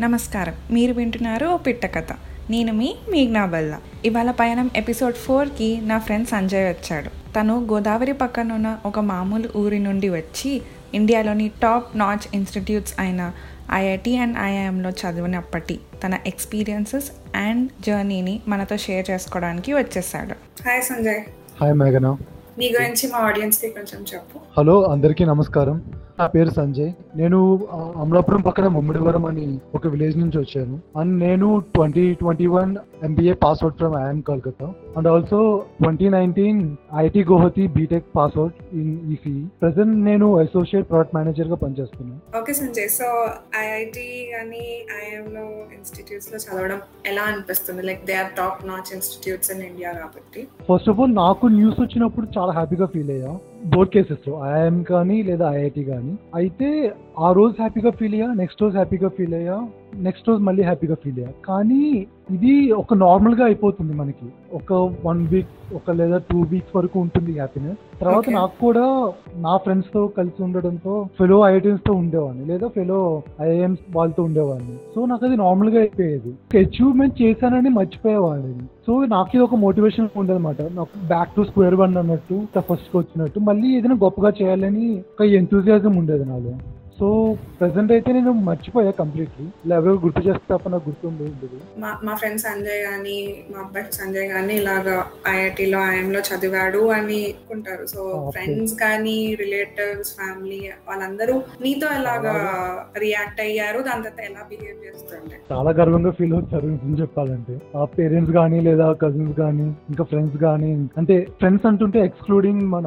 నమస్కారం. మీరు వింటున్నారు ఓ పిట్ట కథ. నేను మీ మీగ్నా బల్లా. ఇవాళ పయనం ఎపిసోడ్ ఫోర్కి నా ఫ్రెండ్ సంజయ్ వచ్చాడు. తను గోదావరి పక్కనున్న ఒక మామూలు ఊరి నుండి వచ్చి ఇండియాలోని టాప్ నాచ్ ఇన్స్టిట్యూట్స్ అయిన ఐఐటి అండ్ ఐఐఎంలో చదివినప్పటి తన ఎక్స్పీరియన్సెస్ అండ్ జర్నీని మనతో షేర్ చేసుకోవడానికి వచ్చేసాడు. హాయ్ సంజయ్. హాయ్ మేఘన. నీ గురించి మా ఆడియన్స్కి కొంచెం చెప్పు. హలో అందరికీ నమస్కారం. నా పేరు సంజయ్. నేను అమలాపురం పక్కన ముమ్మిడివరం అని ఒక విలేజ్ నుంచి వచ్చాను. అండ్ నేను twenty twenty one MBA pass out from IIM Calcutta and also twenty nineteen IIT Guwahati B Tech pass out in EC present నేను అసోసియేట్ ప్రొడక్ట్ మేనేజర్గా పనిచేస్తున్నాను. ఓకే సంజయ్. సో ఐఐటి కానీ ఐఎంలో ఇన్స్టిట్యూట్స్లో చదవడం ఎలా అనిపిస్తుంది? Like they are top notch institutes in India కాబట్టి. First of all నాకు news వచ్చినప్పుడు చాలా హ్యాపీగా ఫీల్ అయ్యా. బోర్డ్ కేసెస్లో కానీ లేదా ఐఐటి కానీ. అయితే ఆ రోజు హ్యాపీగా ఫీల్ అయ్యా నెక్స్ట్ రోజు హ్యాపీగా ఫీల్ అయ్యా నెక్స్ట్ రోజు మళ్ళీ హ్యాపీగా ఫీల్ అయ్యా. కానీ ఇది ఒక నార్మల్గా అయిపోతుంది మనకి. ఒక వన్ వీక్ ఒక లేదా టూ వీక్స్ వరకు ఉంటుంది హ్యాపీనెస్ తర్వాత. నాకు కూడా నా ఫ్రెండ్స్తో కలిసి ఉండడంతో ఫెలో ఐఐటీస్తో ఉండేవాడిని లేదా ఫెలో ఐఐఎంస్ వాళ్ళతో ఉండేవాడిని. సో నాకు అది నార్మల్గా అయిపోయేది. అచీవ్మెంట్ చేశానని మర్చిపోయేవాడిని. సో నాకు ఇది ఒక మోటివేషన్ ఉండదన్నమాట. నాకు బ్యాక్ టు స్క్వేర్ వన్ అన్నట్టు ఫస్ట్ వచ్చినట్టు. మళ్ళీ ఏదైనా గొప్పగా చేయాలని ఒక ఎంతూజియాజం ఉండేది నాలో. సో ప్రెసెంట్ అయితే నేను మర్చిపోయా కంప్లీట్లీ ఇలా ఎవరో గుర్తు చేస్తే నాకు గుర్తుండే ఉండదు మా మా ఫ్రెండ్ సంజయ్ కానీ మా అబ్బాయి సంజయ్ కానీ ఇలాగా ఐఐటిలో ఐఎంలో చదివాడు అని అనుకుంటారు. సో. ఫ్రెండ్స్ కానీ రిలేటివ్స్ ఫ్యామిలీ వాళ్ళందరూ నీతో ఎలాగా రియాక్ట్ అయ్యారు? దాని తర్వాత ఎలా బిహేవ్ చేస్తుండే? చాలా గర్వంగా ఫీల్ అవుతారు నిజం చెప్పాలంటే. ఆ పేరెంట్స్ కానీ లేదా కజిన్స్ కానీ ఇంకా ఫ్రెండ్స్ కానీ అంటే ఫ్రెండ్స్ అంటుంటే ఎక్స్క్లూడింగ్ మన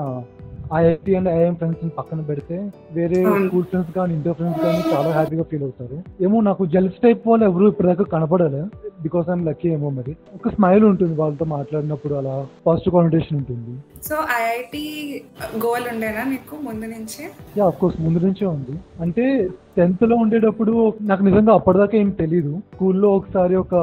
ఐఐటి అండ్ ఐఎం ఫ్రెండ్స్ పక్కన పెడితే వేరే. స్కూల్ ఫ్రెండ్స్ కానీ ఇంటర్ ఫ్రెండ్స్ కానీ చాలా హ్యాపీగా ఫీల్ అవుతారు. ఏమో నాకు జెల్స్ టైప్ వాళ్ళు ఎవరు ఇప్పటిదాకా కనపడలే. బికాస్ ఐఎమ్ లక్కీ ఏమో మరి. ఒక స్మైల్ ఉంటుంది వాళ్ళతో మాట్లాడినప్పుడు అలా పాజిటివ్ కాన్వర్టేషన్ ఉంటుంది. సో ఐఐటి గోల్ ఉండేనా నీకు ముందు నుంచి? యా ఆఫ్ కోర్స్ ముందు నుంచే ఉంది. అంటే టెన్త్లో ఉండేటప్పుడు నాకు నిజంగా అప్పటిదాకా ఏం తెలీదు. స్కూల్లో ఒకసారి ఒక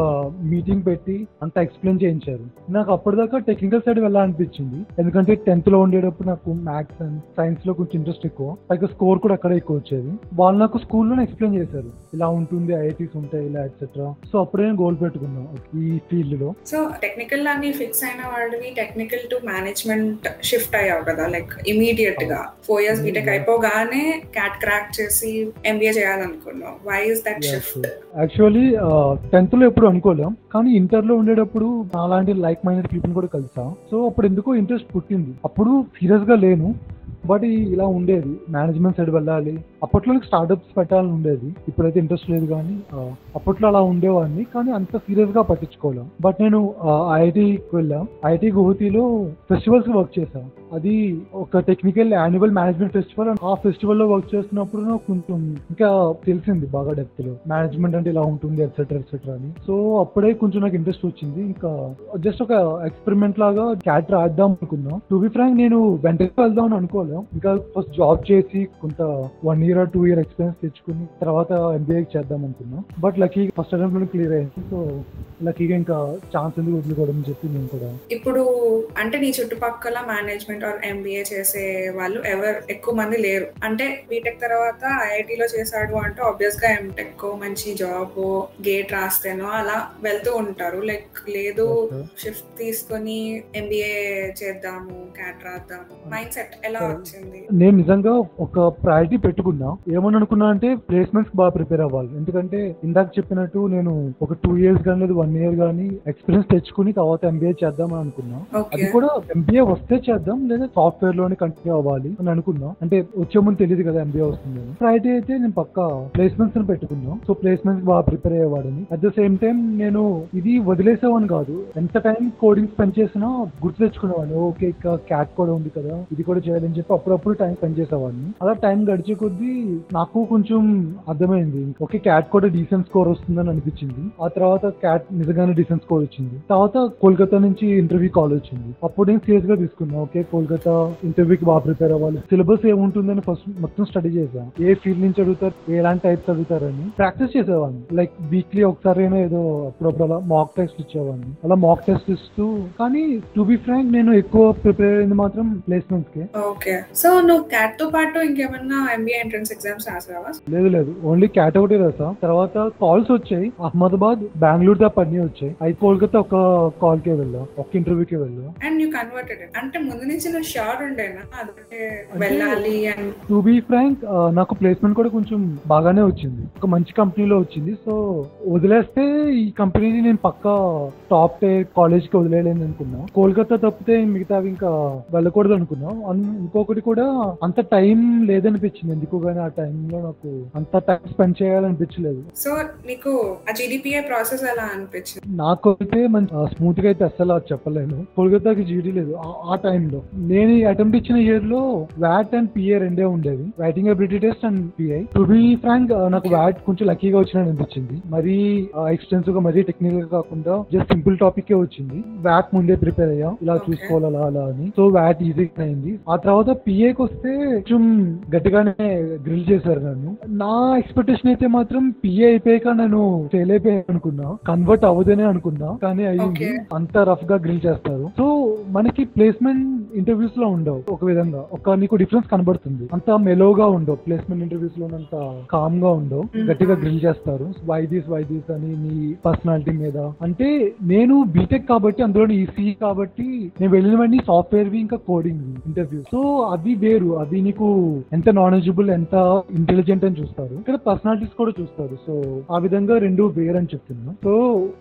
మీటింగ్ పెట్టి అంతా ఎక్స్ప్లెయిన్ చేయించారు. నాకు అప్పటిదాకా టెక్నికల్ సైడ్ వెళ్ళాలనిపించింది ఎందుకంటే టెన్త్లో ఉండేటప్పుడు నాకు మ్యాథ్స్ అండ్ సైన్స్లో కొంచెం ఇంట్రెస్ట్ ఎక్కువ. పైగా స్కోర్ కూడా అక్కడే ఎక్కువ వచ్చేది. వాళ్ళు నాకు స్కూల్లోనే ఎక్స్ప్లెయిన్ చేశారు. ఇలా ఉంటుంది ఐఐటీస్ ఉంటాయి ఇలా ఎట్సెట్రా సో అప్పుడే నేను గోల్ పెట్టుకున్నాను ఈ ఫీల్డ్లో. సో టెక్నికల్ అని ఫిక్స్ అయిన వాడివి టెక్నికల్ టు మేనేజ్మెంట్ షిఫ్ట్ అయ్యావు కదా లైక్ ఇమీడియట్గా. ఫోర్ ఇయర్స్ బీటెక్ అయిపోగానే క్యాట్ క్రాక్ చేసి MBA చేయాలనుకున్నావు. Why is that shift actually టెన్త్లో ఎప్పుడు అనుకోలేం కానీ ఇంటర్లో ఉండేటప్పుడు అలాంటి లైక్ మైండెడ్ పీపుల్ కూడా కలిసా. సో అప్పుడు ఎందుకో ఇంట్రెస్ట్ పుట్టింది. అప్పుడు సీరియస్గా లేను. బట్ ఇలా ఉండేది. మేనేజ్మెంట్ సైడ్ వెళ్ళాలి. అప్పట్లో స్టార్ట్అప్స్ పెట్టాలని ఉండేది. ఇప్పుడైతే ఇంట్రెస్ట్ లేదు కానీ అప్పట్లో అలా ఉండేవాడిని. కానీ అంత సీరియస్గా పట్టించుకోలేం. బట్ నేను ఐఐటికి వెళ్ళాం. ఐఐటి గుహతిలో ఫెస్టివల్స్ వర్క్ చేశాను అది ఒక టెక్నికల్ యాన్యువల్ మేనేజ్మెంట్ ఫెస్టివల్ ఆ ఫెస్టివల్లో వర్క్ చేస్తున్నప్పుడు నాకు కొంచెం ఇంకా తెలిసింది బాగా డెప్త్లో. మేనేజ్మెంట్ అంటే ఇలా ఉంటుంది ఎట్సెట్రా ఎట్సెట్రా అని. సో అప్పుడే కొంచెం నాకు ఇంట్రెస్ట్ వచ్చింది. ఇంకా జస్ట్ ఒక ఎక్స్పెరిమెంట్ లాగా క్యాట్ రాద్దాం అనుకున్నాం. టు బి ఫ్రాంక్ నేను వెంటనే వెళ్దాం అనుకున్నాను అనుకోలేం ఇంకా ఫస్ట్ జాబ్ చేసి కొంత one year two year experience తెచ్చుకుని తర్వాత ఎంబీఏ చేద్దాం అనుకున్నా. బట్ లక్కీ ఫస్ట్ అటెంప్ట్లో క్లియర్ అయింది. సో లక్కీగా ఇంకా ఛాన్స్ ఎందుకు వదులుకోవడం చెప్పి నేను కూడా ఇప్పుడు అంటే నీ చుట్టుపక్కల మేనేజ్మెంట్ ఆర్ ఎంబీఏ చేసే వాళ్ళు ఎవరు ఎక్కువ మంది లేరు. అంటే బీటెక్ తర్వాత ఐఐటిలో చేశాడు అంటే ఆబ్వియస్గా ఎంటెక్ మంచి జాబ్ గేట్ రాస్తేనో అలా వెళ్తూ ఉంటారు. లైక్ లేదు షిఫ్ట్ తీసుకొని ఎంబీఏ చేద్దాము క్యాట్ రాద్దాము మైండ్ సెట్ ఎలా వచ్చింది. నేను నిజంగా ఒక ప్రయారిటీ పెట్టుకున్నా. ఏమని అనుకున్నా అంటే ప్లేస్మెంట్స్ బాగా ప్రిపేర్ అవ్వాలి. ఎందుకంటే ఇందాక చెప్పినట్టు నేను ఒక టూ ఇయర్స్ కానీ లేదు వన్ ఇయర్ కానీ ఎక్స్పీరియన్స్ తెచ్చుకుని తర్వాత ఎంబీఏ చేద్దాం అనుకున్నా. ఓకే. అది కూడా ఎంబీఏ వస్తే చేద్దాం లేదా సాఫ్ట్వేర్లోనే కంటిన్యూ అవ్వాలి అని అనుకున్నా. అంటే వచ్చే ముందు తెలియదు కదా ఎంబీఏ వస్తుంది ప్రయారిటీ అయితే నేను పక్క ప్లేస్మెంట్స్ పెట్టుకున్నా. సో ప్లేస్మెంట్స్ బాగా ప్రిపేర్ అయ్యేవాడిని. అట్ ద సేమ్ టైం నేను ఇది వదిలేసేవాడిని కాదు. ఎంత టైం కోడింగ్ స్పెండ్ చేసినా గుర్తు తెచ్చుకునేవాడిని. ఓకే ఇంకా క్యాట్ కూడా ఉంది కదా ఇది కూడా అని చెప్పి అప్పుడప్పుడు టైం స్పెండ్ చేసేవాడిని. అలా టైం గడిచే కొద్దీ నాకు కొంచెం అర్థమైంది. ఓకే క్యాట్ కూడా డీసెంట్ స్కోర్ వస్తుందని అనిపించింది. ఆ తర్వాత క్యాట్ నిజంగానే డిఫెన్స్ స్కోర్ వచ్చింది. తర్వాత కోల్కతా నుంచి ఇంటర్వ్యూ కాల్ వచ్చింది. అప్పుడు నేను సీరియస్గా తీసుకున్నా. ఓకే కోల్కతా ఇంటర్వ్యూకి బాగా ప్రిపేర్ అవ్వాలి. సిలబస్ ఏముంటుందని ఫస్ట్ మొత్తం స్టడీ చేశాను ఏ ఫీల్డ్ నుంచి అడుగుతారు ఎలాంటి టైప్స్ అడుగుతారని ప్రాక్టీస్ చేసేవాడిని. లైక్ వీక్లీ ఒకసారి అయినా ఏదో అప్పుడప్పుడు అలా మాక్ టెస్ట్ ఇచ్చేవాడిని. అలా మాక్ టెస్ట్ ఇస్తూ కానీ టు బి ఫ్రాంక్ నేను ఎక్కువ ప్రిపేర్ అయింది మాత్రం ప్లేస్మెంట్స్కి. ఓకే. సో నువ్వు క్యాట్తో పాటు ఇంకేమన్నా ఎంబీఏ ఎంట్రన్స్ ఎగ్జామ్స్ రాసావా? లేదు లేదు. ఓన్లీ క్యాట్ ఒకటి రాసా. తర్వాత కాల్స్ వచ్చాయి. అహ్మదాబాద్ బెంగళూరు తప్ప అన్ని వచ్చాయి. అయితే కోల్కతా ఒక కాల్ కే వెళ్ళా. ఒక ఇంటర్వ్యూకి వెళ్ళా. అండ్ యూ కన్వర్టెడ్ అంటే ముందు నుంచి నువ్వు షూర్ ఉండేనా? వెళ్ళాలి అండ్ టు బీ ఫ్రాంక్ నాకు ప్లేస్మెంట్ కూడా కొంచెం బాగానే వచ్చింది. ఒక మంచి కంపెనీలో వచ్చింది. సో వదిలేస్తే ఈ కంపెనీని నేను పక్కా టాప్ కాలేజ్కి వదిలేయలేను అనుకున్నా కోల్కతా తప్పితే మిగతావి ఇంకా వెళ్ళకూడదు అనుకున్నా అన్- ఇంకొకటి కూడా అంత టైం లేదనిపించింది. ఎందుకు కానీ ఆ టైంలో నాకు అంత టైం స్పెండ్ చేయాలనిపించలేదు. సో నీకు ఆ జీడిపిఏ ప్రాసెస్ ఎలా అనిపించింది? నాకు అయితే మంచి స్మూత్గా అయితే అస్సలు చెప్పలేను. కోల్కతాకి జీడీ లేదు. ఆ- టైంలో. నేను అటెంప్ట్ ఇచ్చిన ఇయర్లో వ్యాట్ అండ్ పిఏ రెండే ఉండేవి. Writing ability test and PI to be frank నాకు వ్యాట్ కొంచెం లక్కీగా వచ్చినట్టు అనిపించింది. మరీ ఎక్స్టెన్సివ్గా మరీ టెక్నికల్గా కాకుండా జస్ట్ సింపుల్ టాపిక్ వచ్చింది. వ్యాట్ ముందే ప్రిపేర్ అయ్యా. ఇలా. చూసుకోవాలి అలా అలా అని. సో వ్యాట్ ఈజీగా అయింది. ఆ తర్వాత పిఏకి వస్తే కొంచెం గట్టిగానే గ్రిల్ చేశారు నన్ను. నా ఎక్స్పెక్టేషన్ అయితే మాత్రం పిఏ అయిపోయాక నేను ఫెయిల్ అయిపోయాను అనుకున్నా. కన్వర్ట్ అవ్వదనే అనుకున్నా. కానీ అయ్యింది. అంత రఫ్గా గ్రిల్ చేస్తారు. సో మనకి ప్లేస్మెంట్ ఇంటర్వ్యూస్లో ఉండవు. ఒక విధంగా. ఒక నీకు డిఫరెన్స్ కనబడుతుంది. అంత మెలోగా ఉండవు. ప్లేస్మెంట్ ఇంటర్వ్యూస్లో అంత కామ్గా ఉండవు. Mhm. గట్టిగా గ్రిల్ చేస్తారు. వై దీస్ వై దీస్ అని నీ పర్సనాలిటీ మీద. అంటే నేను బీటెక్ కాబట్టి అందులో ఈసీ కాబట్టి నేను వెళ్ళినవన్నీ సాఫ్ట్వేర్ వి ఇంకా కోడింగ్ ఇంటర్వ్యూ సో అవి వేరు. అవి నీకు ఎంత నాలెడ్జబుల్ ఎంత ఇంటెలిజెంట్ అని చూస్తారు. ఇక్కడ పర్సనాలిటీస్ కూడా చూస్తారు. సో ఆ విధంగా రెండు వేరు అని చెప్తున్నా. సో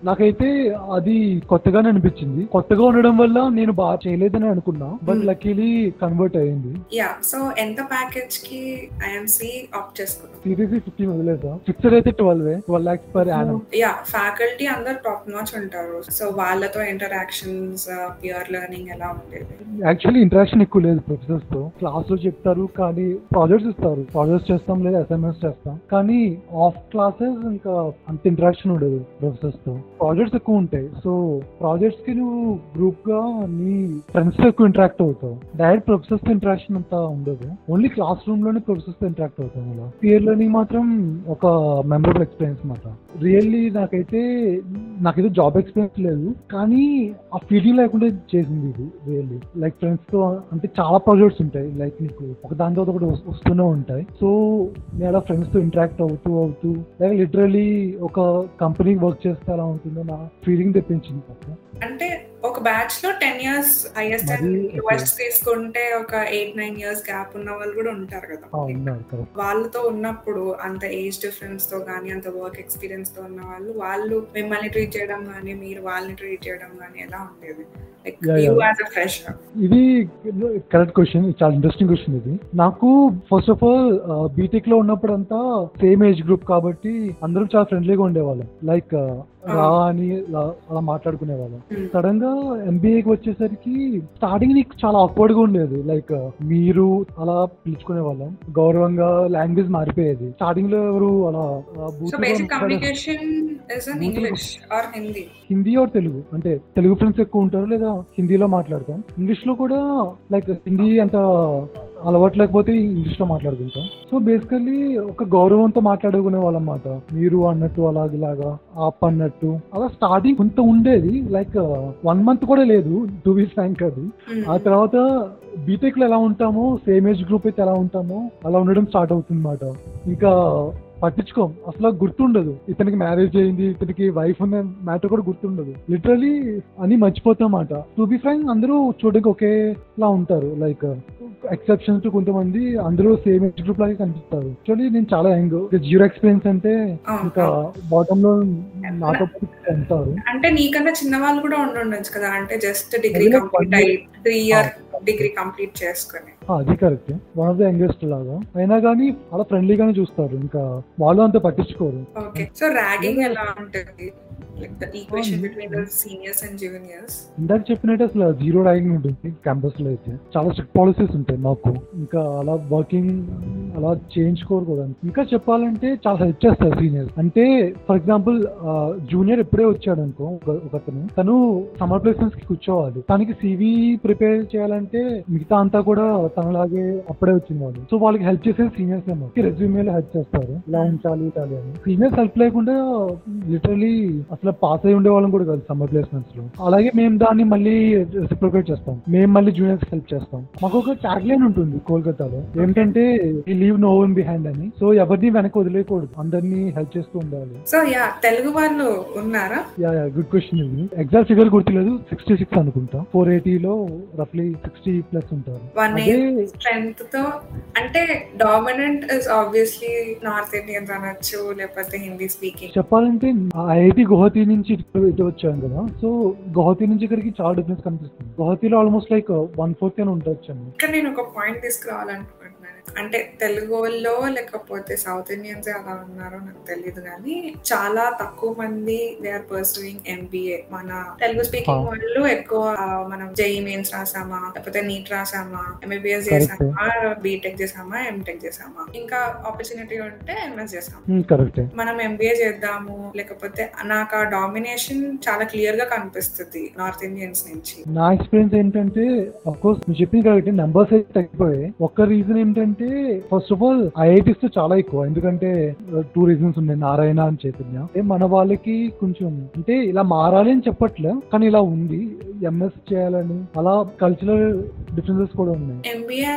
నాకైతే అది కొత్తగానే అనిపించింది. కొత్తగా ఉండడం వల్ల నేను బాగా చేయలేదని అనుకున్నా. బట్. లక్కీలీ కన్వర్ట్ అయ్యింది. యా సో ఎంత ప్యాకేజ్కి ఐఎంసి ఆప్ట్ చేసుకున్నావు సిరీస్ ఫిఫ్టీన్ వదిలేసా? ఫిక్స్డ్ అయితే twelve twelve lakhs per annum yeah faculty అందరు టాప్ నాచ్ ఉంటారు. సో వాళ్ళతో ఇంటరాక్షన్స్ ప్యూర్ లెర్నింగ్ ఎలా ఉండేది? యాక్చువల్లీ ఇంటరాక్షన్ ఎక్కువ లేదు ప్రొఫెసర్స్తో క్లాస్లో చెప్తారు కానీ ప్రాజెక్ట్స్ ఇస్తారు. ప్రాజెక్ట్స్ చేస్తాం లేదా అసైన్మెంట్స్ చేస్తాం. కానీ ఆఫ్ క్లాసెస్ ఇంకా అంత ఇంటరాక్షన్ ఉండదు ప్రొఫెసర్స్తో. ప్రాజెక్ట్స్ ఎక్కువ ఉంటాయి. సో ప్రాజెక్ట్స్కి నువ్వు గ్రూప్గా నీ ఫ్రెండ్స్తో ఎక్కువ ఇంటరాక్ట్ అవుతావు. డైరెక్ట్ ప్రొఫెసర్స్తో ఇంటరాక్షన్ అంతా ఉండదు. ఓన్లీ క్లాస్ రూమ్లోనే ప్రొఫెసర్స్తో ఇంటరాక్ట్ అవుతాం ఇలా పియర్ లెర్నింగ్ మాత్రం ఒక మెమరబుల్ ఎక్స్పీరియన్స్ మాట రియల్లీ నాకైతే నాకైతే జాబ్ ఎక్స్పీరియన్స్ లేదు. కానీ ఆ ఫీలింగ్ లేకుండా చేసింది ఇది రియల్లీ లైక్ ఫ్రెండ్స్తో అంటే చాలా ప్రాజెక్ట్ ప్రాజెక్ట్స్ ఉంటాయి. లైక్ నీకు ఒక దాని తర్వాత ఒకటి వస్- వస్తూనే ఉంటాయి. సో నేను అలా ఫ్రెండ్స్తో ఇంటరాక్ట్ అవుతూ అవుతూ లైక్ లిటరలీ ఒక కంపెనీకి వర్క్ చేస్తే అలా ఉంటుందో నా ఫీలింగ్ తెప్పించింది అంటే ఒక బ్యాచ్లో టెన్ ఇయర్స్ హైయెస్ట్ లోయెస్ట్ తీసుకుంటే ఒక ఎయిట్ నైన్ ఇయర్స్ గ్యాప్ ఉన్న వాళ్ళు కూడా ఉంటారు కదా. వాళ్ళతో ఉన్నప్పుడు అంత ఏజ్ డిఫరెన్స్తో కానీ అంత వర్క్ ఎక్స్పీరియన్స్తో ఉన్న వాళ్ళు వాళ్ళు మిమ్మల్ని ట్రీట్ చేయడం కానీ మీరు వాళ్ళని ట్రీట్ చేయడం కానీ ఎలా ఉండేది? ఇది కరెక్ట్ క్వశ్చన్ చాలా ఇంట్రెస్టింగ్ క్వశ్చన్ ఇది. నాకు ఫస్ట్ ఆఫ్ ఆల్ బీటెక్లో ఉన్నప్పుడు అంతా సేమ్ ఏజ్ గ్రూప్ కాబట్టి అందరం చాలా ఫ్రెండ్లీగా ఉండేవాళ్ళం. లైక్ రా అని అలా మాట్లాడుకునే వాళ్ళం సడన్గా ఎంబీఏకి వచ్చేసరికి స్టార్టింగ్ నీకు చాలా ఆక్వర్డ్గా ఉండేది. లైక్ మీరు అలా పిలుచుకునే వాళ్ళం గౌరవంగా లాంగ్వేజ్ మారిపోయేది. స్టార్టింగ్లో ఎవరు అలా హిందీ ఆర్ తెలుగు అంటే తెలుగు ఫ్రెండ్స్ ఎక్కువ ఉంటారు లేదా హిందీలో మాట్లాడతాం. ఇంగ్లీష్లో కూడా లైక్ హిందీ అంత అలవాటు లేకపోతే ఇంగ్లీష్లో మాట్లాడుకుంటాం. సో బేసికల్లీ ఒక గౌరవంతో మాట్లాడుకునే వాళ్ళం అన్నమాట. మీరు అన్నట్టు అలాగిలాగా ఆప్ అన్నట్టు. అలా స్టార్టింగ్ కొంత ఉండేది. లైక్ వన్ మంత్ కూడా లేదు. టూ వీక్స్ ర్యాంక్ అది ఆ తర్వాత బీటెక్లో ఎలా ఉంటామో సేమ్ ఏజ్ గ్రూప్ అయితే ఎలా ఉంటామో అలా ఉండడం స్టార్ట్ అవుతుంది ఇంకా పట్టించుకోం అసలు గుర్తుండదు. ఇతనికి మ్యారేజ్ అయింది ఇతనికి వైఫ్ ఉన్న మ్యాటర్ కూడా గుర్తుండదు. లిటరలీ అని మర్చిపోతాం మాట టు బి ఫ్రాంక్ అందరూ చూడడానికి ఒకేలా ఉంటారు. లైక్ ఎక్సెప్షన్స్ కొంతమంది అందరూ సేమ్ ఏజ్ గ్రూప్ లాగే కనిపిస్తారు. యాక్చువల్లీ నేను చాలా యంగ్. జీరో ఎక్స్పీరియన్స్ అంటే ఇంకా బాటమ్లో నాతో ఉంటారు. అంటే నీకన్నా చిన్న వాళ్ళు కూడా ఉండుండొచ్చు కదా. అంటే just degree complete three year. Degree complete చేసుకుని. అది correct one of the youngest లాగా. అయినా కానీ అలా ఫ్రెండ్లీగానే చూస్తారు. ఇంకా వాళ్ళు అంత పట్టించుకోరు. ఓకే. సో ర్యాగింగ్ ఎలా ఉంటుంది? Like the equation between the seniors and juniors ఇందాక చెప్పినట్టు అసలు జీరో ర్యాగింగ్ ఉంటుంది క్యాంపస్లో అయితే చాలా స్ట్రిక్ట్ పాలసీస్ ఉంటాయి మాకు. ఇంకా అలా వర్కింగ్ అలా చేయించుకోరు కూడా. ఇంకా చెప్పాలంటే చాలా హెల్ప్ చేస్తారు సీనియర్ అంటే ఫర్ ఎగ్జాంపుల్ జూనియర్ ఎప్పుడే వచ్చాడు అనుకో ఒక- ఒకతను. తను సమ్మర్ ప్లేస్మెంట్స్కి కూర్చోవాలి. తనకి సివి ప్రిపేర్ చేయాలంటే మిగతా అంతా కూడా తనలాగే అప్పుడే వచ్చింది వాళ్ళు సో వాళ్ళకి హెల్ప్ చేసేది సీనియర్స్ ఏమో రెజ్యూమేలో హెల్ప్ చేస్తారు. ఇలా ఉంచాలి ఇటాలి అని. సీనియర్స్ హెల్ప్ లేకుండా లిటరలీ అసలు పాస్ అయి ఉండే వాళ్ళం కూడా కాదు సమ్మర్ ప్లేస్మెంట్స్లో. అలాగే మేము దాన్ని మళ్ళీ రెసిప్రికేట్ చేస్తాం. మేము మళ్ళీ జూనియర్స్ హెల్ప్ చేస్తాం. మాకు ఒక ట్యాగ్ లైన్ ఉంటుంది కోల్కతాలో. ఏంటంటే ఈ లీవ్ నో వన్ బిహైండ్ అని. సో ఎవరిని వెనక వదిలేయకూడదు. అందరినీ హెల్ప్ చేస్తూ ఉండాలి. సో యా తెలుగు వాళ్ళు ఉన్నారా? యా యా గుడ్ క్వశ్చన్ ఇది ఎగ్జాక్ట్ ఫిగర్ గుర్తులేదు. సిక్స్టీ సిక్స్ అనుకుంటా. ఫోర్ ఎయిటీలో రఫ్లీ సిక్స్టీ ప్లస్ ఉంటారు. స్ట్రెంగ్త్తో అంటే dominant is obviously north Indians అనొచ్చు లేకపోతే హిందీ స్పీకింగ్ చెప్పాలంటే ఐఐటి గౌహతి నుంచి ఇటు వచ్చాను కదా. సో గౌహతి నుంచి ఇక్కడికి చాలా డిఫరెన్స్ కనిపిస్తుంది. గౌహతిలో ఆల్మోస్ట్ లైక్ వన్ ఫోర్త్ అని ఉండొచ్చు అండి. ఇక్కడ నేను ఒక పాయింట్ తీసుకురావాలనుకుంటున్నాను అంటే తెలుగు వాళ్ళు లేకపోతే సౌత్ ఇండియన్స్ అలా ఉన్నారో నాకు తెలియదు కానీ చాలా తక్కువ మంది దే ఆర్ పర్సూయింగ్ ఎంబీఏ మన తెలుగు స్పీకింగ్. వాళ్ళు ఎక్కువ మనం జేఈ మెయిన్స్ రాసామా లేకపోతే నీట్ రాసామా ఎంబీబీఎస్. చేసామా బీటెక్ చేసామా ఎంటెక్ చేసామా. ఇంకా ఆపర్చునిటీ ఉంటే ఎంఎస్ చేసామా. కరెక్టే మనం ఎంబీఏ చేద్దాము లేకపోతే నాకు ఆ డామినేషన్ చాలా క్లియర్గా కనిపిస్తుంది నార్త్ ఇండియన్స్ నుంచి. నా ఎక్స్పీరియన్స్ ఏంటంటే అఫ్ కోర్స్ నువ్వు చెప్పింది కాబట్టి నెంబర్స్ అయితే తగ్గిపోయాయి. ఒక్క రీజన్ ఏంటంటే ఫస్ట్ ఆఫ్ ఆల్ ఐఐటీస్తో చాలా ఎక్కువ. ఎందుకంటే టూ రీజన్స్ ఉన్నాయి నారాయణ అని చైతన్య. అంటే మన వాళ్ళకి కొంచెం అంటే ఇలా మారాలి అని చెప్పట్లే కానీ ఇలా ఉంది. ఎంఎస్ చేయాలని అలా కల్చరల్ డిఫరెన్సెస్ కూడా ఉన్నాయి. ఎంబీఏ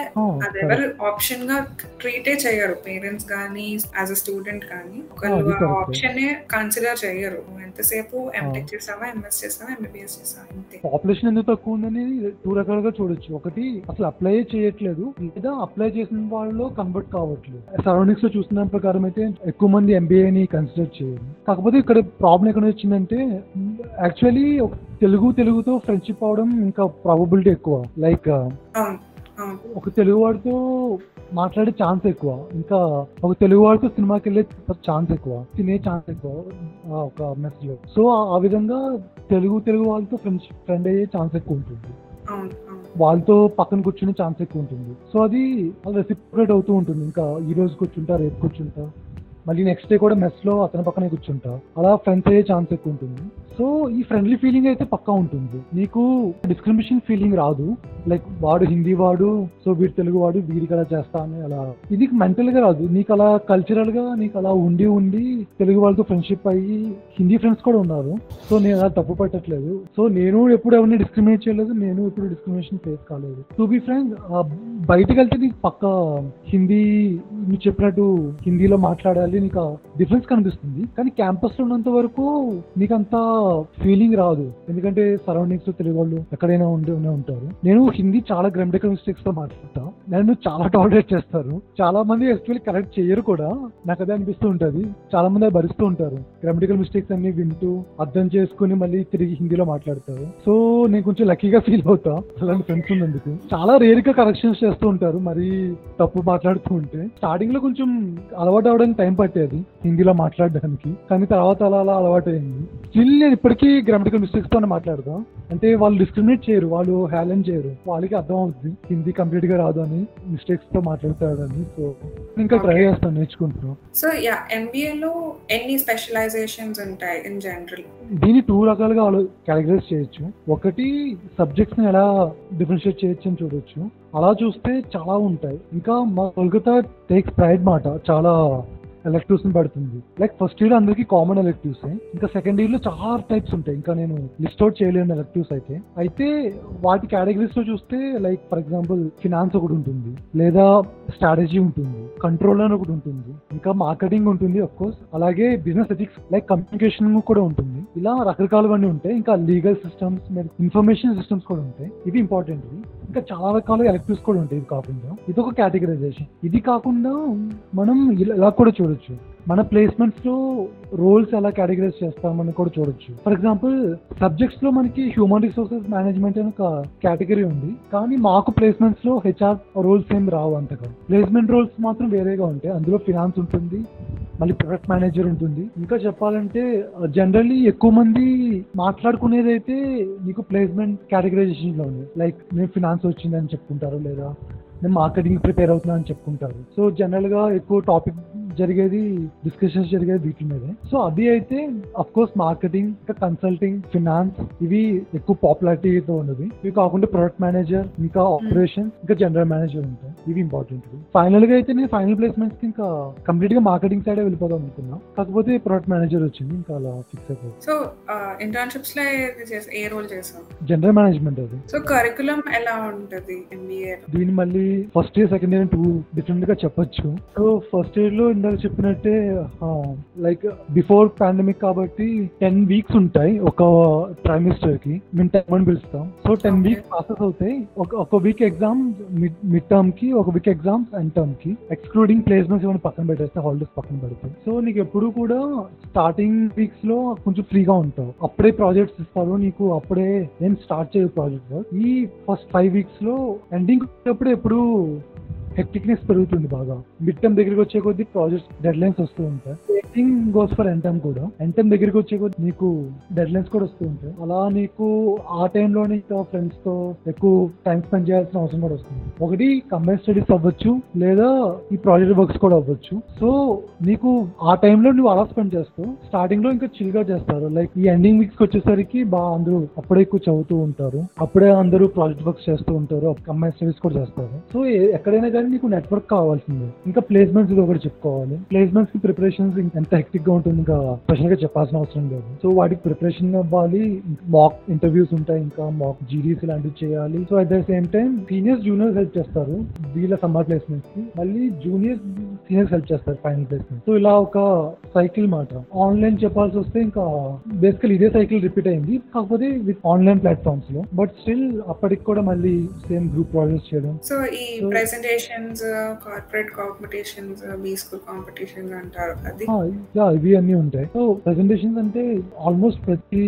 ఆప్షన్గా ట్రీటే చేయరు. పేరెంట్స్ కానీ యాజ్ అ స్టూడెంట్ కానీ ఒకళ్ళు. ఆప్షన్ కన్సిడర్ చేయరు. ఎంతసేపు ఎంటెక్ చేసావా ఎంఎస్ చేసావా ఎంబీబీఎస్ చేసావా అంతే. పాపులేషన్ ఎందుకు తక్కువ ఉందని టూ రకాలుగా చూడొచ్చు. ఒకటి అసలు అప్లై చేయట్లేదు. లేదా అప్లై చేసిన వాళ్ళలో కన్వర్ట్ కావట్లేదు. సరౌండింగ్స్లో చూసిన ప్రకారం అయితే ఎక్కువ మంది ఎంబీఏని కన్సిడర్ చేయరు. కాకపోతే ఇక్కడ ప్రాబ్లం ఎక్కడ వచ్చిందంటే యాక్చువల్లీ తెలుగు తెలుగుతో ఫ్రెండ్షిప్ అవడం ఇంకా ప్రాబబిలిటీ ఎక్కువ. లైక్ ఒక తెలుగు వాడితో మాట్లాడే ఛాన్స్ ఎక్కువ. ఇంకా ఒక తెలుగు వాడితో సినిమాకి వెళ్ళే ఛాన్స్ ఎక్కువ. తినే ఛాన్స్ ఎక్కువ ఒక మెస్లో. సో ఆ విధంగా తెలుగు తెలుగు వాళ్ళతో ఫ్రెండ్స్ ఫ్రెండ్ అయ్యే ఛాన్స్ ఎక్కువ ఉంటుంది. వాళ్ళతో పక్కన కూర్చునే ఛాన్స్ ఎక్కువ ఉంటుంది. సో అది రెసిప్రేట్ అవుతూ ఉంటుంది. ఇంకా ఈ రోజు కూర్చుంటా రేపు కూర్చుంటా మళ్ళీ నెక్స్ట్ డే కూడా మెస్లో అతని పక్కనే కూర్చుంటా. అలా ఫ్రెండ్స్ అయ్యే ఛాన్స్ ఎక్కువ ఉంటుంది. సో ఈ ఫ్రెండ్లీ ఫీలింగ్ అయితే పక్కా ఉంటుంది. నీకు డిస్క్రిమినేషన్ ఫీలింగ్ రాదు. లైక్ వాడు హిందీ వాడు సో వీడు తెలుగు వాడు వీడికి అలా చేస్తా అని అలా. ఇది మెంటల్గా రాదు. నీకు అలా కల్చరల్గా నీకు అలా ఉండి ఉండి తెలుగు వాళ్ళతో ఫ్రెండ్షిప్ అయ్యి హిందీ ఫ్రెండ్స్ కూడా ఉన్నారు. సో నేను అలా తప్పు పట్టట్లేదు. సో నేను ఎప్పుడు ఎవరిని డిస్క్రిమినేట్ చేయలేదు. నేను ఎప్పుడు డిస్క్రిమినేషన్ ఫేస్ కాలేదు. టు బి ఫ్రెండ్ బయటకు వెళ్తే నీకు పక్క హిందీ నువ్వు చెప్పినట్టు హిందీలో మాట్లాడాలి నీకు డిఫరెన్స్ కనిపిస్తుంది. కానీ క్యాంపస్లో ఉన్నంత వరకు నీకు అంత ఫీలింగ్ రాదు. ఎందుకంటే సరౌండింగ్స్లో తెలుగు వాళ్ళు ఎక్కడైనా ఉండి ఉండే ఉంటారు. నేను హిందీ చాలా గ్రామటికల్ మిస్టేక్స్తో మాట్లాడతా. నన్ను చాలా టాలరేట్ చేస్తారు. చాలా మంది యాక్చువల్లీ కరెక్ట్ చేయరు కూడా. నాకు అదే అనిపిస్తూ ఉంటది. చాలా మంది అది భరిస్తూ ఉంటారు. గ్రామటికల్ మిస్టేక్స్ అన్ని వింటూ అర్థం చేసుకుని మళ్ళీ తిరిగి హిందీలో మాట్లాడతారు. సో నేను కొంచెం లక్కీగా ఫీల్ అవుతా. అలాంటి ఫ్రెండ్స్ ఉన్నందుకు. చాలా రేర్గా కరెక్షన్స్ చేస్తూ ఉంటారు. మరి తప్పు మాట్లాడుతూ ఉంటే. స్టార్టింగ్లో కొంచెం అలవాటు అవడానికి టైం పట్టేది హిందీలో మాట్లాడడానికి. కానీ తర్వాత అలా అలా అలవాటు అయింది స్టిల్ నేను ఇప్పటికీ గ్రామటికల్ మిస్టేక్స్ తోనే మాట్లాడతా. అంటే వాళ్ళు డిస్క్రిమినేట్ చేయరు వాళ్ళు హ్యాలెన్ చేయరు. వాళ్ళకి అర్థం అవుతుంది హిందీ కంప్లీట్గా రాదు అని మిస్టేక్స్తో మాట్లాడతాడని. సో ఇంకా ట్రై చేస్తాను నేర్చుకుంటున్నాను సో యా ఎంబీఏలో ఎన్ని స్పెషలైజేషన్స్ ఉంటాయి ఇన్ జనరల్ దీన్ని టూ రకాలుగా కేటగరైజ్ చేయొచ్చు. ఒకటి సబ్జెక్ట్స్ని ఎలా డిఫరెన్షియేట్ చేయొచ్చు అని చూడొచ్చు. అలా చూస్తే చాలా ఉంటాయి. ఇంకా మా కోల్కతా టేక్స్ ప్రైడ్ మాట. చాలా ఎలెక్టివ్స్ని పడుతుంది. లైక్ ఫస్ట్ ఇయర్ అందరికి కామన్ ఎలక్టివ్స్ ఇంకా సెకండ్ ఇయర్లో చాలా టైప్స్ ఉంటాయి. ఇంకా నేను లిస్ట్ అవుట్ చేయలేను ఎలెక్టివ్స్ అయితే. అయితే వాటి కేటగిరీస్లో చూస్తే లైక్ ఫర్ ఎగ్జాంపుల్ ఫినాన్స్ ఒకటి ఉంటుంది. లేదా స్ట్రాటజీ ఉంటుంది. కంట్రోల్ అని ఒకటి ఉంటుంది. ఇంకా మార్కెటింగ్ ఉంటుంది అఫ్ కోర్స్ అలాగే బిజినెస్ ఎథిక్స్ లైక్ కమ్యూనికేషన్ కూడా ఉంటుంది. ఇలా రకరకాలవన్నీ ఉంటాయి. ఇంకా లీగల్ సిస్టమ్స్ ఇన్ఫర్మేషన్ సిస్టమ్స్ కూడా ఉంటాయి. ఇవి ఇంపార్టెంట్ ఇంకా చాలా రకాల ఎలక్టివ్స్ కూడా ఉంటాయి ఇది కాకుండా. ఇది ఒక కేటగరైజేషన్ ఇది కాకుండా మనం ఇలా కూడా చూడొచ్చు. మన ప్లేస్మెంట్స్లో రోల్స్ ఎలా కేటగరైజ్ చేస్తామని కూడా చూడొచ్చు. ఫర్ ఎగ్జాంపుల్ సబ్జెక్ట్స్లో మనకి హ్యూమన్ రిసోర్సెస్ మేనేజ్మెంట్ అని ఒక కేటగిరీ ఉంది. కానీ మాకు ప్లేస్మెంట్స్లో హెచ్ఆర్ రోల్స్ ఏం రావు అంతగా. ప్లేస్మెంట్ రోల్స్ మాత్రం వేరేగా ఉంటాయి. అందులో ఫినాన్స్ ఉంటుంది మళ్ళీ ప్రొడక్ట్ మేనేజర్ ఉంటుంది. ఇంకా చెప్పాలంటే జనరల్లీ ఎక్కువ మంది మాట్లాడుకునేది అయితే నీకు ప్లేస్మెంట్ కేటగరైజేషన్లో ఉంది. లైక్ నేను ఫినాన్స్ వచ్చిందని చెప్పుకుంటారు లేదా నేను మార్కెటింగ్ ప్రిపేర్ అవుతున్నా అని చెప్పుకుంటారు. సో జనరల్గా ఎక్కువ టాపిక్ జరిగేది డిస్కషన్స్ జరిగేది వీటి మీదే. సో అది అయితే అఫ్ కోర్స్ మార్కెటింగ్ ఇంకా కన్సల్టింగ్ ఫినాన్స్ ఇవి ఎక్కువ పాపులారిటీతో ఉన్నది ఇవి కాకుండా ప్రొడక్ట్ మేనేజర్ ఇంకా ఆపరేషన్ ఇంకా జనరల్ మేనేజర్ ఉంటాయి. ఇవి ఇంపార్టెంట్ ఫైనల్గా అయితే నేను ఫైనల్ ప్లేస్మెంట్స్కి ఇంకా కంప్లీట్గా మార్కెటింగ్ సైడ్ వెళ్ళిపోదాం అనుకున్నా. కాకపోతే ప్రొడక్ట్ మేనేజర్ వచ్చింది ఇంకా అలా ఫిక్స్ అయిపోయింది. సో ఇంటర్న్షిప్స్లో ఏ రోల్ చేసావు? జనరల్ మేనేజ్మెంట్ అది. సో కరికులం ఎలా ఉంటది దీన్ని మళ్ళీ first year second year two డిఫరెంట్గా చెప్పొచ్చు. సో ఫస్ట్ ఇయర్లో ఇందాక చెప్పినట్టే లైక్ బిఫోర్ పాండమిక్ కాబట్టి టెన్ వీక్స్ ఉంటాయి ఒక ట్రైమిస్టర్కి మేము టెన్ అని పిలుస్తాం. So ten. వీక్స్ ప్రాసెస్ అవుతాయి. ఒక ఒక వీక్ ఎగ్జామ్ మిడ్ టర్మ్కి ఒక వీక్ ఎగ్జామ్స్ ఎండ్ టర్మ్కి ఎక్స్క్లూడింగ్ ప్లేస్మెంట్స్ ఏమైనా పక్కన పెట్టేస్తే హాలిడేస్ పక్కన పెడతాయి సో నీకు ఎప్పుడు కూడా స్టార్టింగ్ వీక్స్లో కొంచెం ఫ్రీగా ఉంటావు. అప్పుడే ప్రాజెక్ట్స్ ఇస్తారు నీకు అప్పుడే నేను స్టార్ట్ చేయు ప్రాజెక్ట్ ఈ ఫస్ట్ ఫైవ్ వీక్స్లో ఎండింగ్ ఎప్పుడు హెక్టిక్నెస్ పెరుగుతుంది బాగా. మిడ్ టర్మ్ దగ్గరికి వచ్చే కొద్దీ ప్రాజెక్ట్స్ డెడ్ లైన్స్ వస్తూ ఉంటాయి. Thing goes for end term కూడా. ఎన్ టర్మ్ దగ్గరికి వచ్చే కొద్దీ నీకు డెడ్ లైన్స్ కూడా వస్తూ ఉంటాయి. అలా నీకు ఆ టైంలో నీతో ఫ్రెండ్స్తో ఎక్కువ టైం స్పెండ్ చేయాల్సిన అవసరం కూడా వస్తుంది. ఒకటి కంబైన్ స్టడీస్ అవ్వచ్చు లేదా ఈ ప్రాజెక్ట్ వర్క్స్ కూడా అవ్వచ్చు. సో నీకు ఆ టైంలో నువ్వు అలా స్పెండ్ చేస్తావు స్టార్టింగ్లో ఇంకా చిల్గా చేస్తారు. లైక్ ఈ ఎండింగ్ వీక్స్ వచ్చేసరికి బాగా అందరూ అప్పుడే ఎక్కువ చదువుతూ ఉంటారు. అప్పుడే అందరూ ప్రాజెక్ట్ వర్క్స్ చేస్తూ ఉంటారు. కంబైన్ స్టడీస్ కూడా చేస్తారు. సో ఎక్కడైనా కానీ నీకు నెట్వర్క్ కావాల్సిందే. ఇంకా ప్లేస్మెంట్స్ ఒకటి చెప్పుకోవాలి. ప్లేస్మెంట్స్కి ప్రిపరేషన్స్ ఎంత హెక్టిక్గా ఉంటుంది ఇంకా స్పెషల్గా చెప్పాల్సిన అవసరం లేదు. సో వాటికి ప్రిపరేషన్ అవ్వాలి మాక్ ఇంటర్వ్యూస్ ఉంటాయి ఇంకా మాక్ జీడీస్ ఇలాంటివి చేయాలి. So at the same time seniors juniors help చేస్తారు. వీళ్ళ సమ్మర్ ప్లేస్మెంట్స్కి. మళ్ళీ జూనియర్స్ సీనియర్స్ హెల్ప్ చేస్తారు ఫైనల్ ప్లేస్మెంట్ సో ఇలా ఒక సైకిల్ మాట. ఆన్లైన్ చెప్పాల్సి వస్తే ఇంకా బేసికల్ ఇదే సైకిల్ రిపీట్ అయింది. కాకపోతే విత్ ఆన్లైన్ ప్లాట్ఫామ్స్లో. బట్ స్టిల్ అప్పటికి కూడా మళ్ళీ సేమ్ గ్రూప్ ప్రాజెక్ట్స్ చేయడం. సో ఈ So- presentations corporate competitions B school competitions అంటారు అది. యా ఇవి అన్ని ఉంటాయి. సో ప్రెసెంటేషన్స్ అంటే ఆల్మోస్ట్ ప్రతి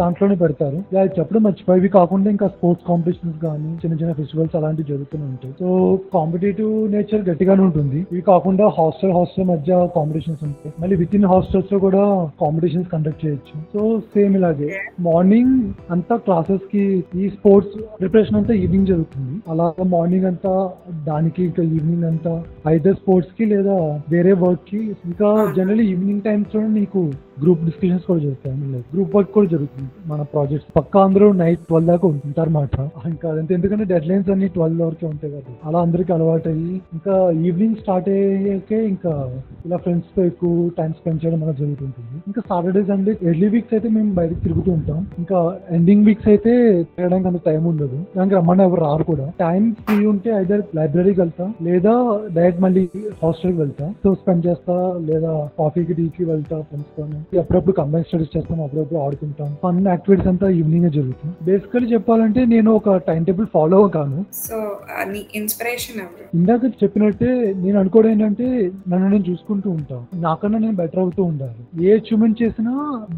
దాంట్లోనే పెడతారు. యా చెప్పడం మర్చిపోయి ఇవి కాకుండా ఇంకా స్పోర్ట్స్ కాంపిటీషన్స్ కానీ చిన్న చిన్న ఫెస్టివల్స్ అలాంటివి జరుగుతూనే ఉంటాయి. సో కాంపిటేటివ్ నేచర్ గట్టిగానే ఉంటుంది. ఇవి కాకుండా హాస్టల్ హాస్టల్ మధ్య కాంపిటీషన్స్ ఉంటాయి. మళ్ళీ విత్ ఇన్ హాస్టల్స్లో కూడా కాంపిటీషన్స్ కండక్ట్ చేయొచ్చు. సో సేమ్ ఇలాగే. మార్నింగ్ అంతా క్లాసెస్కి ఈ స్పోర్ట్స్ ప్రిపరేషన్ అంతా ఈవినింగ్ జరుగుతుంది. అలా మార్నింగ్ అంతా దానికి ఇంకా ఈవినింగ్ అంతా ఐదర్ స్పోర్ట్స్కి లేదా వేరే వర్క్కి ఇంకా జనరల్లీ ఈవినింగ్ టైమ్స్లో నీకు గ్రూప్ డిస్కషన్స్ కూడా జరుగుతాయి. గ్రూప్ వర్క్ కూడా జరుగుతుంది. మన ప్రాజెక్ట్స్ పక్కా అందరూ నైట్ ట్వెల్వ్ దాకా ఉంటారు మాట ఇంకా అదంతే. ఎందుకంటే డెడ్ లైన్స్ అన్ని ట్వెల్వ్ వరకే ఉంటాయి కదా. అలా అందరికి అలవాటు అయ్యి ఇంకా ఈవినింగ్ స్టార్ట్ అయ్యాకే ఇంకా ఇలా ఫ్రెండ్స్తో ఎక్కువ టైం స్పెండ్ చేయడం అలా జరుగుతుంటుంది. ఇంకా సాటర్డే సండే ఎర్లీ వీక్స్ అయితే మేము బయటకు తిరుగుతూ ఉంటాం. ఇంకా ఎండింగ్ వీక్స్ అయితే తిరగడానికి అంత టైం ఉండదు. దానికి రమ్మని ఎవరు రారు కూడా. టైం ఫ్రీ ఉంటే ఐదర్ లైబ్రరీకి వెళ్తా లేదా డైరెక్ట్ మళ్ళీ హాస్టల్కి వెళ్తా. సో స్పెండ్ చేస్తా లేదా కాఫీకి టీకి వెళ్తా ఫ్రెండ్స్తో అప్పుడప్పుడు కంబైన్ స్టడీస్ చేస్తాం అప్పుడప్పుడు ఆడుకుంటాం. ఫన్ యాక్టివిటీస్ అంతా ఈవినింగ్ జరుగుతుంది బేసికలీ చెప్పాలంటే నేను ఒక టైం టేబుల్ ఫాలో కాను సో ఇన్స్పిరేషన్ ఇందాక చెప్పినట్టే నేను అనుకోవడం ఏంటంటే నన్ను నేను చూసుకుంటూ ఉంటాను నాకన్నా నేను బెటర్ అవుతూ ఉండాలి. ఏ అచీవ్మెంట్ చేసినా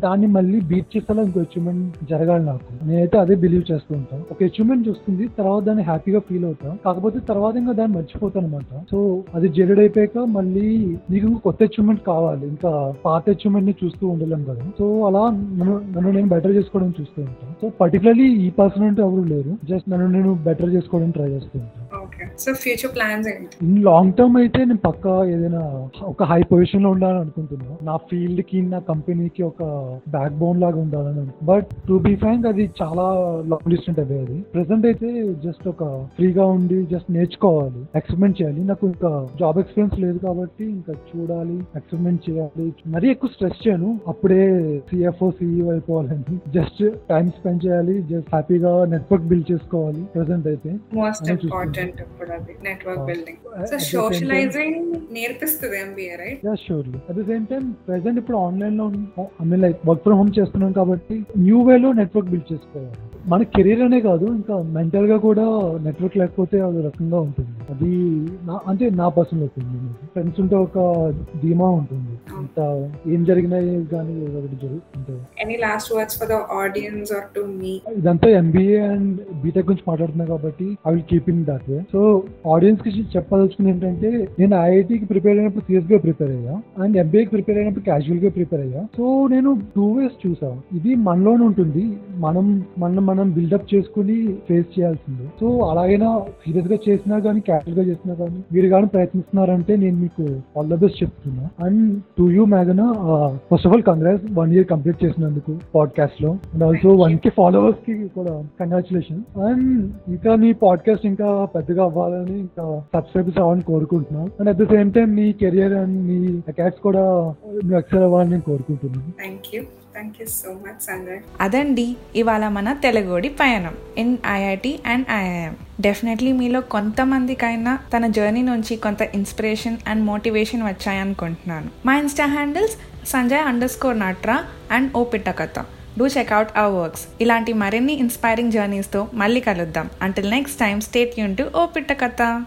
దాన్ని మళ్ళీ బీట్ చేసేలా ఇంకో అచీవ్మెంట్ జరగాలి నాకు. నేనైతే అదే బిలీవ్ చేస్తూ ఉంటాను ఒక అచీవ్మెంట్ వస్తుంది తర్వాత దాన్ని హ్యాపీగా ఫీల్ అవుతాం. కాకపోతే తర్వాత ఇంకా దాన్ని మర్చిపోతాను అనమాట సో అది జెడెడ్ అయిపోయాక మళ్ళీ నీకు కొత్త అచీవ్మెంట్ కావాలి. ఇంకా పాత అచీవ్మెంట్ని చూస్తూ ఉండలేం కదా. సో అలా నన్ను నన్ను నేను బెటర్ చేసుకోవడం చూస్తూ ఉంటాను. సో పర్టికులర్లీ ఈ పర్సన్ అంటే ఎవరు లేరు. జస్ట్ నన్ను నేను బెటర్ చేసుకోవడం ట్రై చేస్తూ ఉంటాను. ఓకే. సో ఫ్యూచర్ ప్లాన్స్ ఏంటి? ఇన్ లాంగ్ టర్మ్ అయితే నేను పక్కా ఏదైనా ఒక హై పొజిషన్లో ఉండాలని అనుకుంటున్నా. నా ఫీల్డ్కి నా కంపెనీకి ఒక బ్యాక్ బోన్ లాగా ఉండాలని బట్ టు బీ ఫ్రాంక్ అది చాలా లాంగ్ డిస్టెంట్ అవే అది. ప్రెసెంట్ అయితే జస్ట్ ఒక ఫ్రీగా ఉండి జస్ట్ నేర్చుకోవాలి ఎక్స్పెరిమెంట్ చేయాలి. నాకు ఇంకా జాబ్ ఎక్స్పీరియన్స్ లేదు కాబట్టి ఇంకా చూడాలి ఎక్స్పెరిమెంట్ చేయాలి. మరీ ఎక్కువ స్ట్రెస్ చేయను. అప్పుడే సిఎఫ్ఓ సిఇఓ అయిపోవాలని. జస్ట్ టైం స్పెండ్ చేయాలి. జస్ట్ హ్యాపీగా నెట్వర్క్ బిల్డ్ చేసుకోవాలి. ప్రెసెంట్ అయితే. మోస్ట్. ఇంపార్టెంట్ ఇప్పుడు అది నెట్వర్క్. బిల్డింగ్ సో సోషలైజింగ్ నేర్పిస్తుంది MBA right surely at the same time present ఇప్పుడు ఆన్లైన్లో I mean like work from home చేస్తున్నాం కాబట్టి న్యూ వేలో నెట్వర్క్ బిల్డ్ చేసుకోవాలి. మన కెరీర్ అనే కాదు ఇంకా మెంటల్గా కూడా నెట్వర్క్ లేకపోతే అది రకంగా ఉంటుంది. అది నా అంటే నా పర్సనల్ ఒపీనియన్ ఫ్రెండ్స్ ఉంటే ఒక ధీమా ఉంటుంది. అంత ఏం జరిగినాయి కానీ ఒకటి జరుగుతుంటే. Any last words for the audience or to me ఇదంతా ఎంబీఏ అండ్ బీటెక్ గురించి మాట్లాడుతున్నా కాబట్టి I will keep in that way so ఆడియన్స్కి చెప్పదలుచుకుంది ఏంటంటే నేను ఐఐటికి ప్రిపేర్ అయినప్పుడు సీరియస్గా ప్రిపేర్ అయ్యా అండ్ ఎంబీఏకి ప్రిపేర్ అయినప్పుడు క్యాజువల్గా ప్రిపేర్ అయ్యా. సో నేను టూ వేస్ చూసా. ఇది మనలోనే ఉంటుంది. మనం మనం మనం బిల్డప్ చేసుకుని ఫేస్ చేయాల్సింది. సో అలాగైనా సీరియస్గా చేసినా కానీ క్యాజువల్గా చేసినా కానీ మీరు కానీ ప్రయత్నిస్తున్నారంటే నేను మీకు ఆల్ ద బెస్ట్ చెప్తున్నా. అండ్ టు యూ మేఘనా first of all congrats one year complete చేసినందుకు పాడ్కాస్ట్లో. అండ్ ఆల్సో వన్ కే ఫాలోవర్స్కి కూడా కంగ్రాచులేషన్ అండ్ ఇంకా మీ పాడ్కాస్ట్ ఇంకా పెద్దగా అవ్వాలని ఇంకా సబ్స్క్రైబర్స్ అవ్వాలని కోరుకుంటున్నాను and at the same time me career and మీ అకాట్స్ కూడా మీరు ఎక్సెల్ అవ్వాలని నేను కోరుకుంటున్నాను. Thank you thank you so much Sanjay అదండి ఇవాళ మన తెలుగుడి పయనం. In IIT and IIM. Definitely మీలో కొంతమందికైనా తన జర్నీ నుంచి కొంత ఇన్స్పిరేషన్ అండ్ మోటివేషన్ వచ్చాయనుకుంటున్నాను. మా insta handles Sanjay under score నట్రా and ఓ పిట్టకథ. Do check out our works ఇలాంటి మరిన్ని ఇన్స్పైరింగ్ జర్నీస్తో మళ్ళీ కలుద్దాం. అంటిల్ నెక్స్ట్ టైం స్టేట్ యూన్ టు ఓ పిట్టకథ